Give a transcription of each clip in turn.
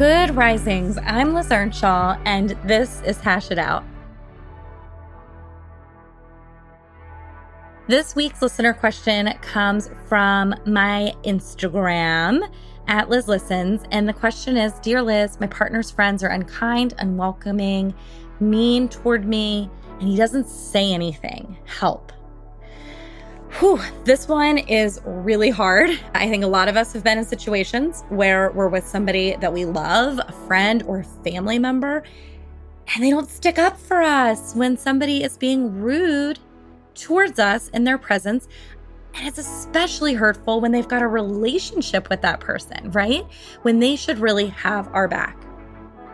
Good risings. I'm Liz Earnshaw, and this is Hash It Out. This week's listener question comes from my Instagram at Liz Listens. And the question is Dear Liz, my partner's friends are unkind, unwelcoming, mean toward me, and he doesn't say anything. Help. Whew, this one is really hard. I think a lot of us have been in situations where we're with somebody that we love, a friend or a family member, and they don't stick up for us when somebody is being rude towards us in their presence. And it's especially hurtful when they've got a relationship with that person, right? When they should really have our back.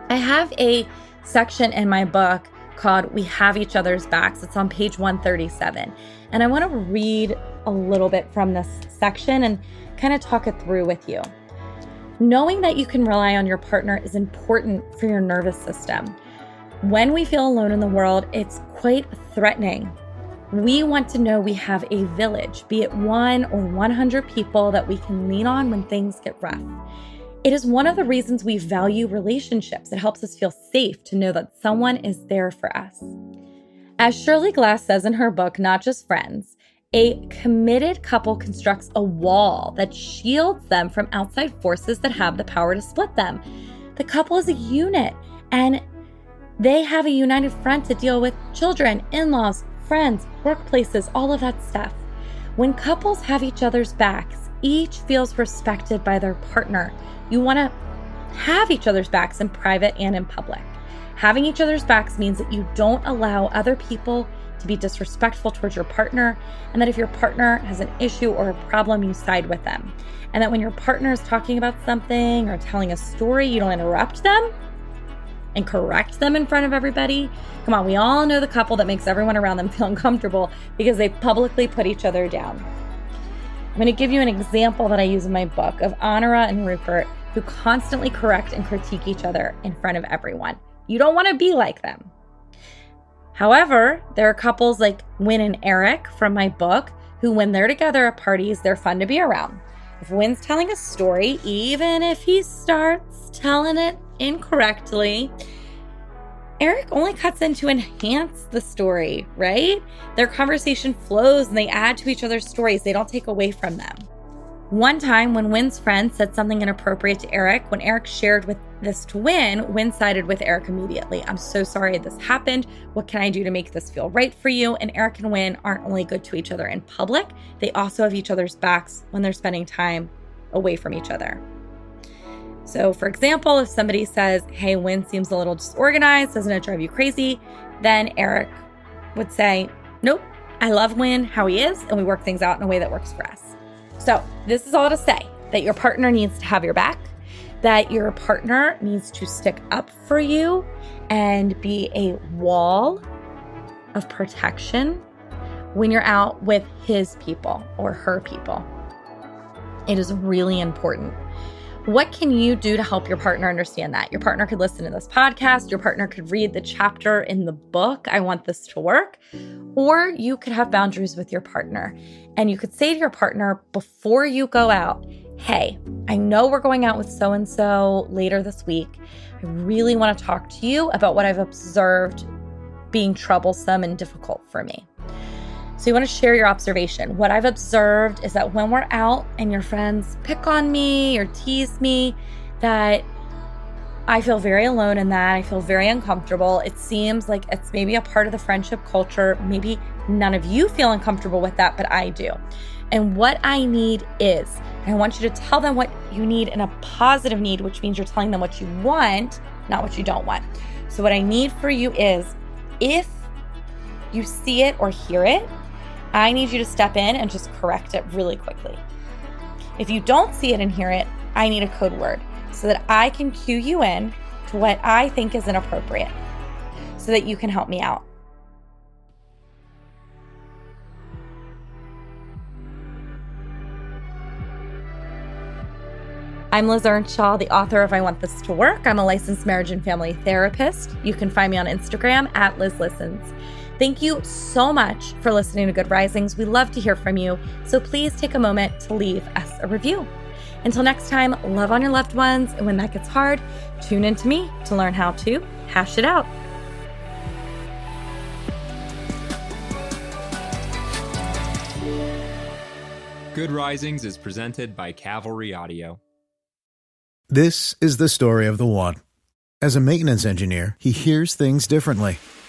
I have a section in my book called We Have Each Other's Backs. It's on page 137. And I want to read a little bit from this section and kind of talk it through with you. Knowing that you can rely on your partner is important for your nervous system. When we feel alone in the world, it's quite threatening. We want to know we have a village, be it one or 100 people that we can lean on when things get rough. It is one of the reasons we value relationships. It helps us feel safe to know that someone is there for us. As Shirley Glass says in her book, Not Just Friends, a committed couple constructs a wall that shields them from outside forces that have the power to split them. The couple is a unit and they have a united front to deal with children, in laws, friends, workplaces, all of that stuff. When couples have each other's backs, each feels respected by their partner. You want to have each other's backs in private and in public. Having each other's backs means that you don't allow other people to be disrespectful towards your partner, and that if your partner has an issue or a problem, you side with them. And that when your partner is talking about something or telling a story, you don't interrupt them and correct them in front of everybody. Come on, we all know the couple that makes everyone around them feel uncomfortable because they publicly put each other down. I'm going to give you an example that I use in my book of Honora and Rupert, who constantly correct and critique each other in front of everyone. You don't want to be like them. However, there are couples like Win and Eric from my book who, when they're together at parties, they're fun to be around. If Win's telling a story, even if he starts telling it incorrectly, Eric only cuts in to enhance the story, right? Their conversation flows and they add to each other's stories, they don't take away from them. One time, when Win's friend said something inappropriate to Eric, when Eric shared with this to Win, Win sided with Eric immediately. I'm so sorry this happened. What can I do to make this feel right for you? And Eric and Win aren't only good to each other in public, they also have each other's backs when they're spending time away from each other. So, for example, if somebody says, Hey, Win seems a little disorganized, doesn't it drive you crazy? Then Eric would say, Nope, I love Win how he is, and we work things out in a way that works for us. So, this is all to say that your partner needs to have your back, that your partner needs to stick up for you and be a wall of protection when you're out with his people or her people. It is really important. What can you do to help your partner understand that? Your partner could listen to this podcast, your partner could read the chapter in the book, I want this to work, or you could have boundaries with your partner. And you could say to your partner before you go out, Hey, I know we're going out with so and so later this week. I really want to talk to you about what I've observed being troublesome and difficult for me. So, you want to share your observation. What I've observed is that when we're out and your friends pick on me or tease me, that I feel very alone in that. I feel very uncomfortable. It seems like it's maybe a part of the friendship culture. Maybe none of you feel uncomfortable with that, but I do. And what I need is, I want you to tell them what you need in a positive need, which means you're telling them what you want, not what you don't want. So, what I need for you is if you see it or hear it, I need you to step in and just correct it really quickly. If you don't see it and hear it, I need a code word so that I can cue you in to what I think is inappropriate so that you can help me out. I'm Liz Earnshaw, the author of I Want This to Work. I'm a licensed marriage and family therapist. You can find me on Instagram at Liz Listens. Thank you so much for listening to Good Risings. We love to hear from you, so please take a moment to leave us a review. Until next time, love on your loved ones, and when that gets hard, tune in to me to learn how to hash it out. Good Risings is presented by Cavalry Audio. This is the story of the one. As a maintenance engineer, he hears things differently.